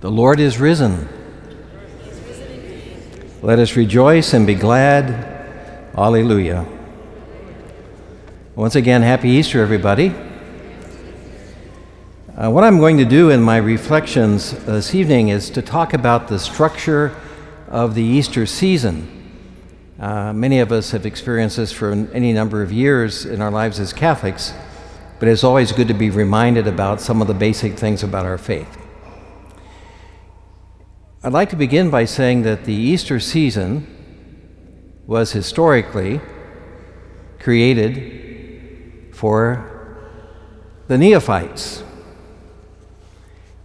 The Lord is risen. Let us rejoice and be glad. Alleluia. Once again, happy Easter, everybody. Uh, what I'm going to do in my reflections this evening is to talk about the structure of the Easter season. Uh, many of us have experienced this for any number of years in our lives as Catholics, but it's always good to be reminded about some of the basic things about our faith. I'd like to begin by saying that the Easter season was historically created for the neophytes.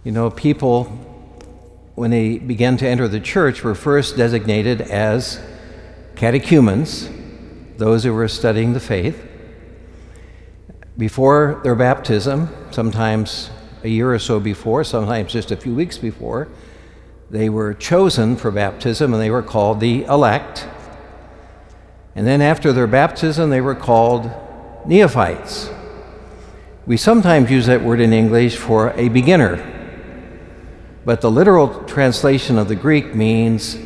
You know, people, when they began to enter the church, were first designated as catechumens, those who were studying the faith. Before their baptism, sometimes a year or so before, sometimes just a few weeks before, they were chosen for baptism and they were called the elect. And then after their baptism, they were called neophytes. We sometimes use that word in English for a beginner, but the literal translation of the Greek means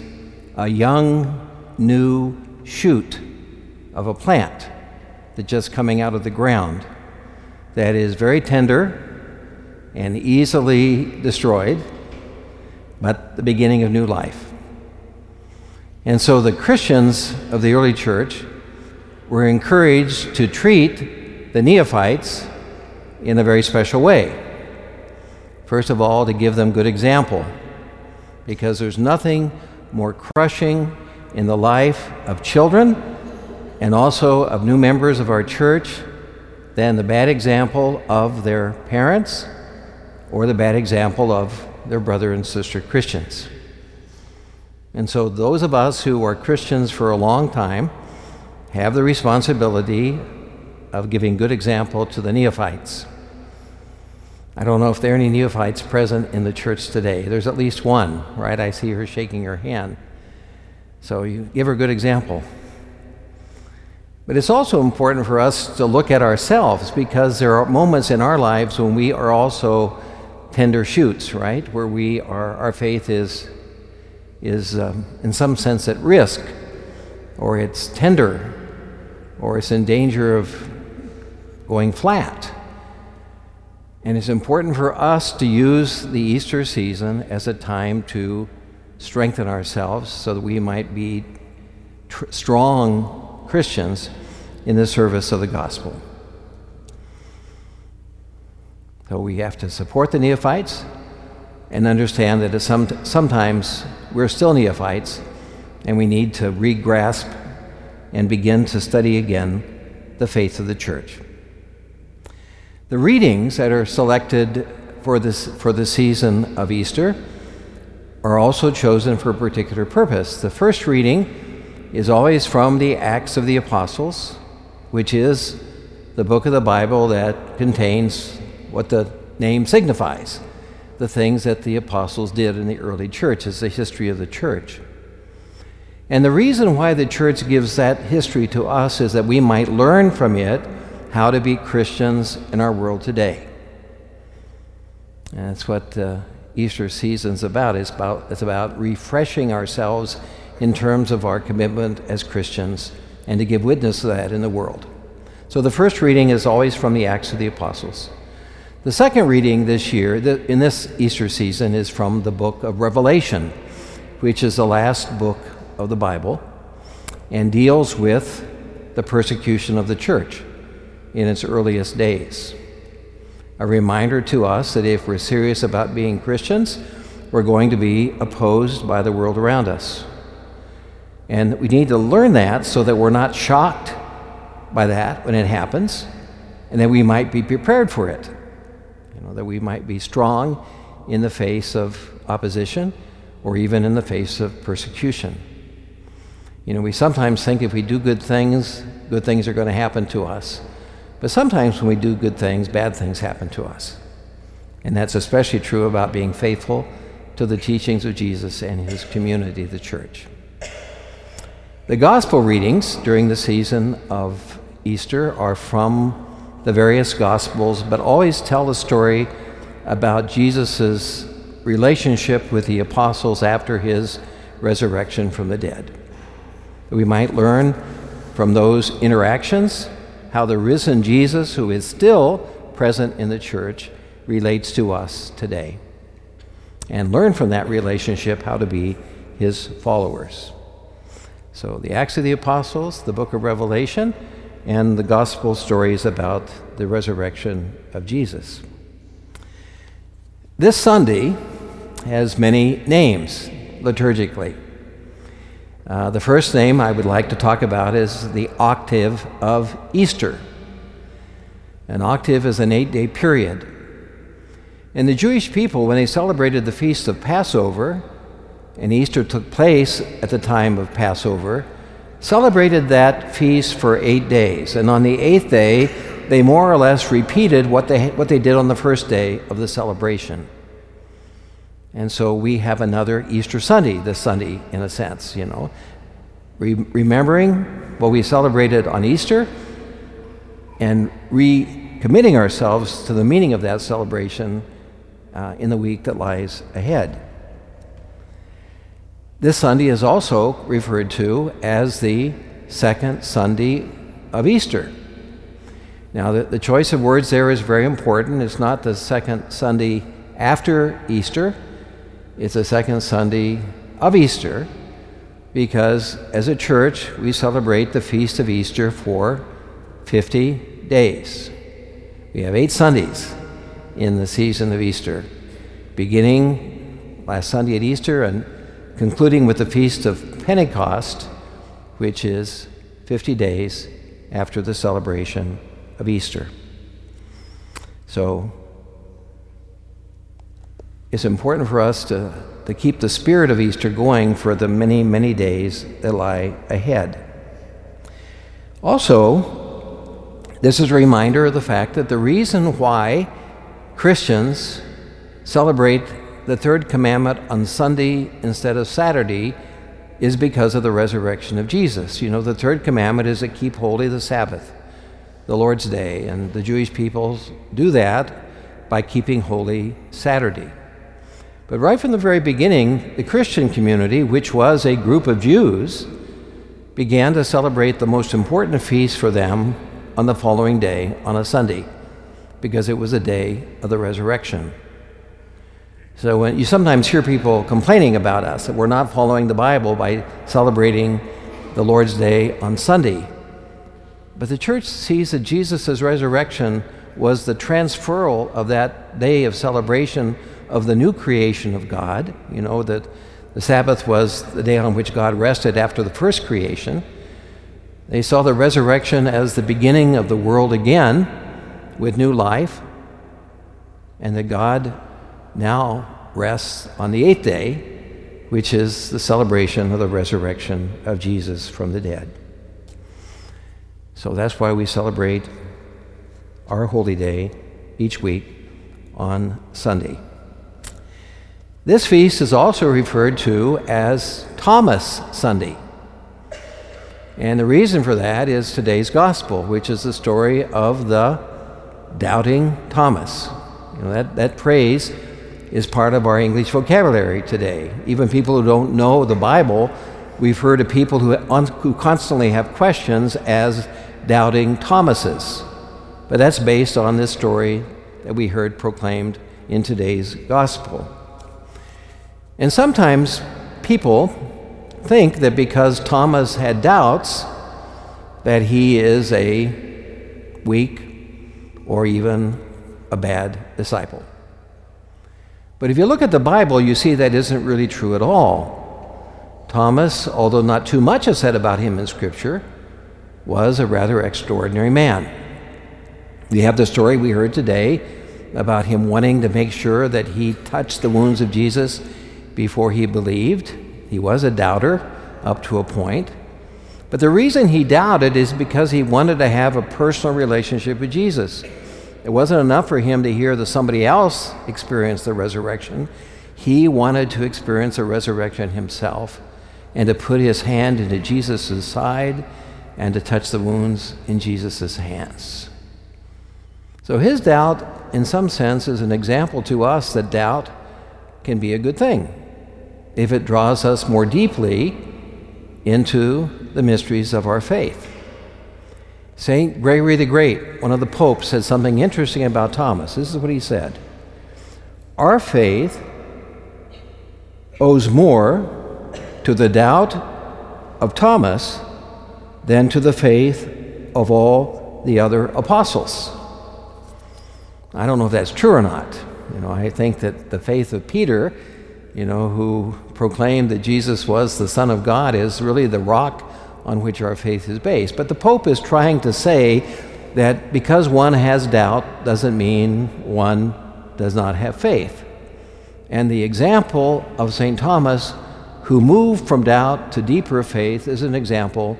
a young, new shoot of a plant that's just coming out of the ground that is very tender and easily destroyed but the beginning of new life. And so the Christians of the early church were encouraged to treat the neophytes in a very special way. First of all, to give them good example, because there's nothing more crushing in the life of children and also of new members of our church than the bad example of their parents or the bad example of their brother and sister Christians. And so, those of us who are Christians for a long time have the responsibility of giving good example to the neophytes. I don't know if there are any neophytes present in the church today. There's at least one, right? I see her shaking her hand. So you give her a good example. But it's also important for us to look at ourselves because there are moments in our lives when we are also tender shoots, right? Where we are, our faith is, is um, in some sense at risk, or it's tender, or it's in danger of going flat. And it's important for us to use the Easter season as a time to strengthen ourselves so that we might be tr- strong Christians in the service of the gospel. So we have to support the neophytes and understand that some, sometimes we're still neophytes and we need to regrasp and begin to study again the faith of the church. The readings that are selected for, this, for the season of Easter are also chosen for a particular purpose. The first reading is always from the Acts of the Apostles, which is the book of the Bible that contains what the name signifies the things that the apostles did in the early church, is the history of the church. And the reason why the church gives that history to us is that we might learn from it how to be Christians in our world today. And that's what uh, Easter season's about. It's about it's about refreshing ourselves in terms of our commitment as Christians and to give witness to that in the world. So the first reading is always from the Acts of the Apostles. The second reading this year, in this Easter season, is from the book of Revelation, which is the last book of the Bible and deals with the persecution of the church in its earliest days. A reminder to us that if we're serious about being Christians, we're going to be opposed by the world around us. And we need to learn that so that we're not shocked by that when it happens, and that we might be prepared for it you know, that we might be strong in the face of opposition or even in the face of persecution. You know, we sometimes think if we do good things, good things are going to happen to us. But sometimes when we do good things, bad things happen to us. And that's especially true about being faithful to the teachings of Jesus and his community, the church. The gospel readings during the season of Easter are from the various Gospels, but always tell the story about Jesus' relationship with the apostles after his resurrection from the dead. We might learn from those interactions how the risen Jesus, who is still present in the church, relates to us today. And learn from that relationship how to be his followers. So, the Acts of the Apostles, the book of Revelation, and the gospel stories about the resurrection of Jesus. This Sunday has many names liturgically. Uh, the first name I would like to talk about is the octave of Easter. An octave is an eight day period. And the Jewish people, when they celebrated the feast of Passover, and Easter took place at the time of Passover, celebrated that feast for eight days. And on the eighth day, they more or less repeated what they, what they did on the first day of the celebration. And so we have another Easter Sunday, this Sunday, in a sense, you know. Re- remembering what we celebrated on Easter and recommitting ourselves to the meaning of that celebration uh, in the week that lies ahead. This Sunday is also referred to as the second Sunday of Easter. Now, the, the choice of words there is very important. It's not the second Sunday after Easter it's the second Sunday of Easter because as a church we celebrate the feast of Easter for 50 days. We have eight Sundays in the season of Easter, beginning last Sunday at Easter and concluding with the feast of Pentecost, which is 50 days after the celebration of Easter. So it's important for us to, to keep the spirit of Easter going for the many, many days that lie ahead. Also, this is a reminder of the fact that the reason why Christians celebrate the third commandment on Sunday instead of Saturday is because of the resurrection of Jesus. You know, the third commandment is to keep holy the Sabbath, the Lord's day, and the Jewish peoples do that by keeping holy Saturday. But right from the very beginning, the Christian community, which was a group of Jews, began to celebrate the most important feast for them on the following day, on a Sunday, because it was a day of the resurrection. So when you sometimes hear people complaining about us that we're not following the Bible by celebrating the Lord's Day on Sunday. But the church sees that Jesus' resurrection was the transferal of that day of celebration of the new creation of God. You know, that the Sabbath was the day on which God rested after the first creation. They saw the resurrection as the beginning of the world again with new life, and that God now rests on the eighth day, which is the celebration of the resurrection of Jesus from the dead. So that's why we celebrate our holy day each week on Sunday. This feast is also referred to as Thomas Sunday. And the reason for that is today's gospel, which is the story of the doubting Thomas. You know, that, that phrase is part of our English vocabulary today. Even people who don't know the Bible we've heard of people who, who constantly have questions as doubting Thomases. But that's based on this story that we heard proclaimed in today's gospel. And sometimes people think that because Thomas had doubts, that he is a weak or even a bad disciple. But if you look at the Bible, you see that isn't really true at all. Thomas, although not too much is said about him in Scripture, was a rather extraordinary man. We have the story we heard today about him wanting to make sure that he touched the wounds of Jesus before he believed. He was a doubter up to a point. But the reason he doubted is because he wanted to have a personal relationship with Jesus. It wasn't enough for him to hear that somebody else experienced the resurrection. He wanted to experience the resurrection himself and to put his hand into Jesus' side and to touch the wounds in Jesus' hands. So his doubt, in some sense, is an example to us that doubt can be a good thing if it draws us more deeply into the mysteries of our faith. St. Gregory the Great, one of the popes, said something interesting about Thomas. This is what he said Our faith owes more to the doubt of Thomas than to the faith of all the other apostles. I don't know if that's true or not. You know, I think that the faith of Peter, you know, who proclaimed that Jesus was the Son of God, is really the rock on which our faith is based. But the Pope is trying to say that because one has doubt doesn't mean one does not have faith. And the example of St. Thomas, who moved from doubt to deeper faith, is an example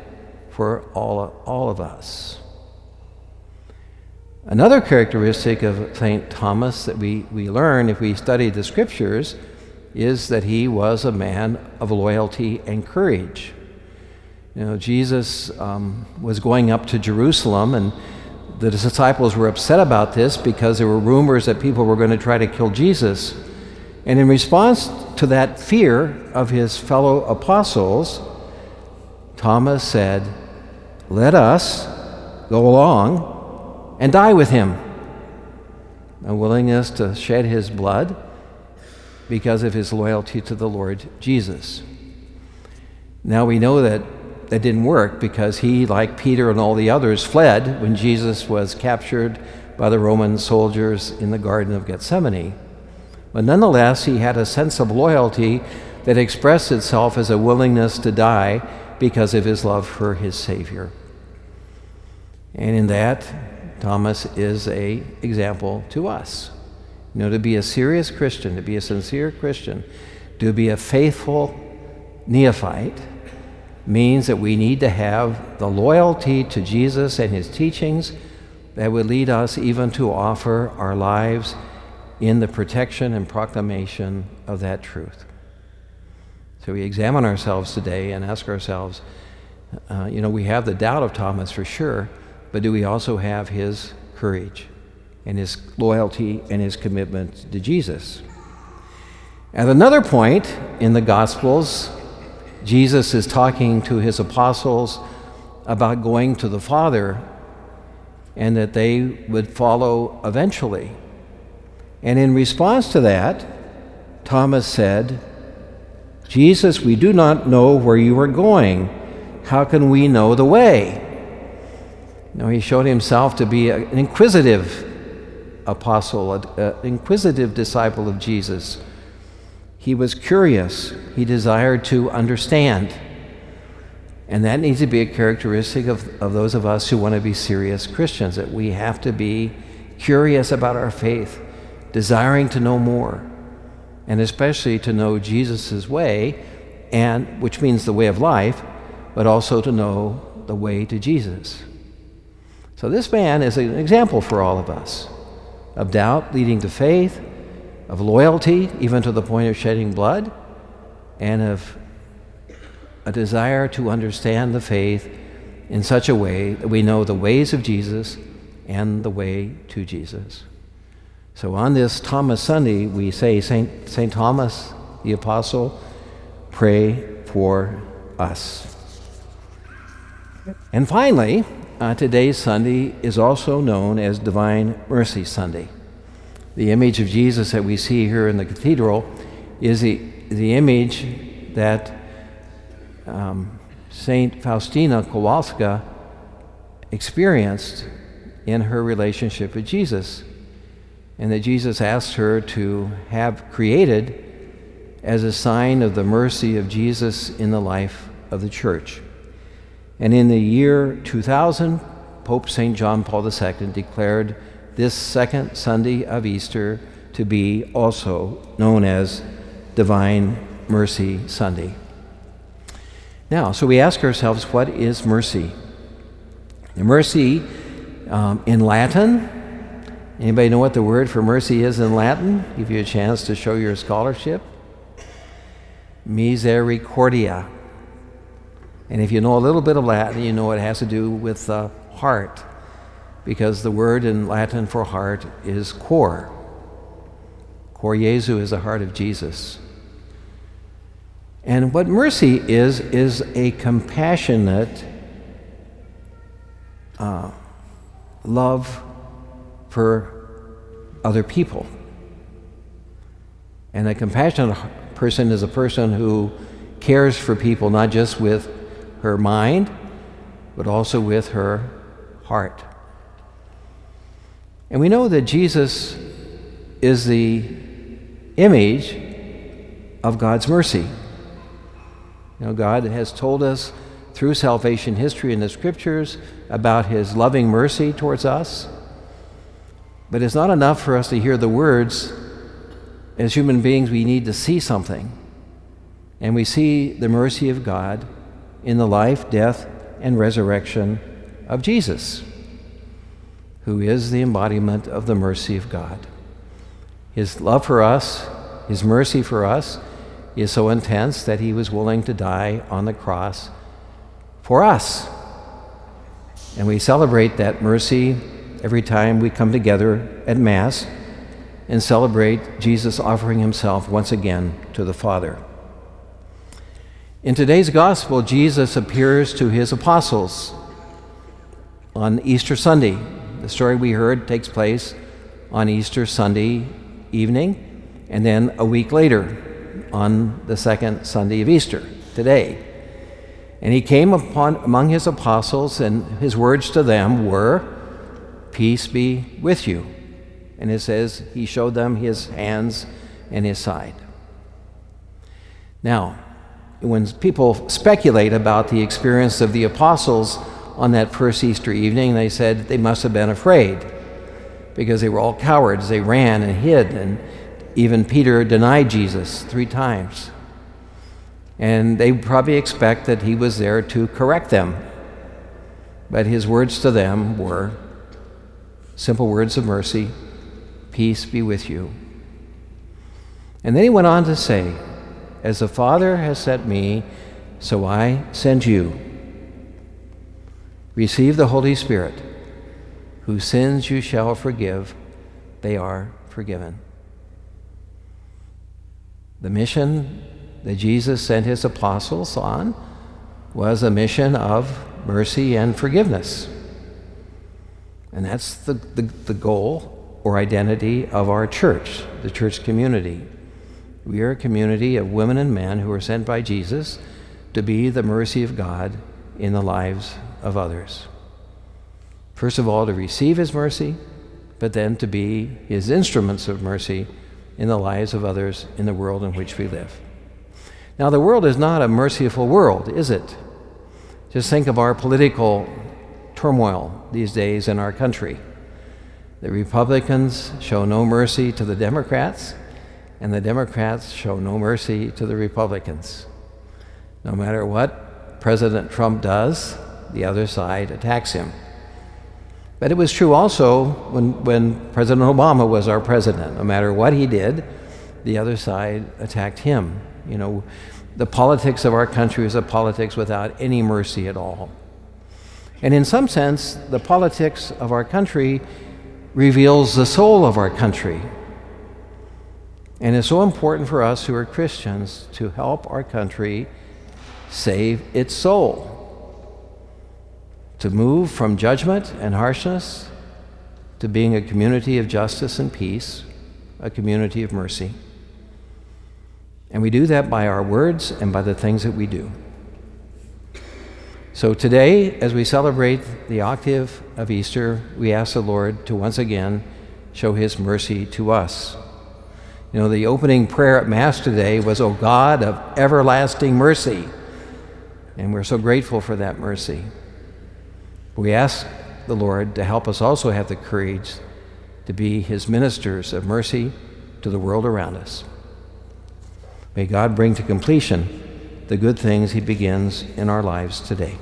for all, all of us. Another characteristic of St. Thomas that we, we learn if we study the scriptures is that he was a man of loyalty and courage. You know, Jesus um, was going up to Jerusalem, and the disciples were upset about this because there were rumors that people were going to try to kill Jesus. And in response to that fear of his fellow apostles, Thomas said, Let us go along and die with him. A willingness to shed his blood because of his loyalty to the Lord Jesus. Now we know that that didn't work because he, like Peter and all the others, fled when Jesus was captured by the Roman soldiers in the Garden of Gethsemane. But nonetheless, he had a sense of loyalty that expressed itself as a willingness to die because of his love for his Savior. And in that, Thomas is a example to us. You know, to be a serious Christian, to be a sincere Christian, to be a faithful neophyte means that we need to have the loyalty to Jesus and his teachings that would lead us even to offer our lives in the protection and proclamation of that truth. So we examine ourselves today and ask ourselves, uh, you know, we have the doubt of Thomas for sure, but do we also have his courage and his loyalty and his commitment to Jesus? At another point in the Gospels, Jesus is talking to his apostles about going to the Father and that they would follow eventually. And in response to that, Thomas said, Jesus, we do not know where you are going. How can we know the way? No, he showed himself to be an inquisitive apostle, an inquisitive disciple of Jesus. He was curious, he desired to understand. And that needs to be a characteristic of, of those of us who want to be serious Christians, that we have to be curious about our faith, desiring to know more, and especially to know Jesus' way, and which means the way of life, but also to know the way to Jesus. So this man is an example for all of us of doubt leading to faith, of loyalty, even to the point of shedding blood, and of a desire to understand the faith in such a way that we know the ways of Jesus and the way to Jesus. So on this Thomas Sunday, we say, St. Saint Thomas the Apostle, pray for us. And finally, uh, today's Sunday is also known as Divine Mercy Sunday. The image of Jesus that we see here in the cathedral is the, the image that um, Saint Faustina Kowalska experienced in her relationship with Jesus, and that Jesus asked her to have created as a sign of the mercy of Jesus in the life of the church. And in the year 2000, Pope St. John Paul II declared this second Sunday of Easter to be also known as Divine Mercy Sunday. Now, so we ask ourselves, what is mercy? mercy um, in Latin, anybody know what the word for mercy is in Latin? Give you a chance to show your scholarship. Misericordia. And if you know a little bit of Latin, you know it has to do with the heart, because the word in Latin for heart is cor. Cor Jesu is the heart of Jesus. And what mercy is, is a compassionate uh, love for other people. And a compassionate person is a person who cares for people not just with her mind, but also with her heart. And we know that Jesus is the image of God's mercy. You know, God has told us through salvation history in the scriptures about his loving mercy towards us. But it's not enough for us to hear the words. As human beings, we need to see something. And we see the mercy of God in the life, death, and resurrection of Jesus, who is the embodiment of the mercy of God. His love for us, his mercy for us, is so intense that he was willing to die on the cross for us. And we celebrate that mercy every time we come together at Mass and celebrate Jesus offering himself once again to the Father. In today's Gospel, Jesus appears to his apostles on Easter Sunday. The story we heard takes place on Easter Sunday evening, and then a week later on the second Sunday of Easter, today. And he came upon among his apostles, and his words to them were, Peace be with you. And it says he showed them his hands and his side. Now, when people speculate about the experience of the apostles on that first Easter evening, they said they must have been afraid because they were all cowards. They ran and hid, and even Peter denied Jesus three times. And they probably expect that he was there to correct them. But his words to them were simple words of mercy Peace be with you. And then he went on to say, As the Father has sent me, so I send you. Receive the Holy Spirit, whose sins you shall forgive, they are forgiven. The mission that Jesus sent his apostles on was a mission of mercy and forgiveness. And that's the, the, the, goal or identity of our church, the church community. We are a community of women and men who are sent by Jesus to be the mercy of God in the lives of others. First of all, to receive his mercy, but then to be his instruments of mercy in the lives of others in the world in which we live. Now, the world is not a merciful world, is it? Just think of our political turmoil these days in our country. The Republicans show no mercy to the Democrats, and the Democrats show no mercy to the Republicans. No matter what President Trump does, the other side attacks him. But it was true also when, when President Obama was our president. No matter what he did, the other side attacked him. You know, the politics of our country is a politics without any mercy at all. And in some sense, the politics of our country reveals the soul of our country. And it's so important for us who are Christians to help our country save its soul, to move from judgment and harshness to being a community of justice and peace, a community of mercy. And we do that by our words and by the things that we do. So today, as we celebrate the octave of Easter, we ask the Lord to once again show his mercy to us. You know, the opening prayer at Mass today was, O God of everlasting mercy. And we're so grateful for that mercy. We ask the Lord to help us also have the courage to be his ministers of mercy to the world around us. May God bring to completion the good things He begins in our lives today.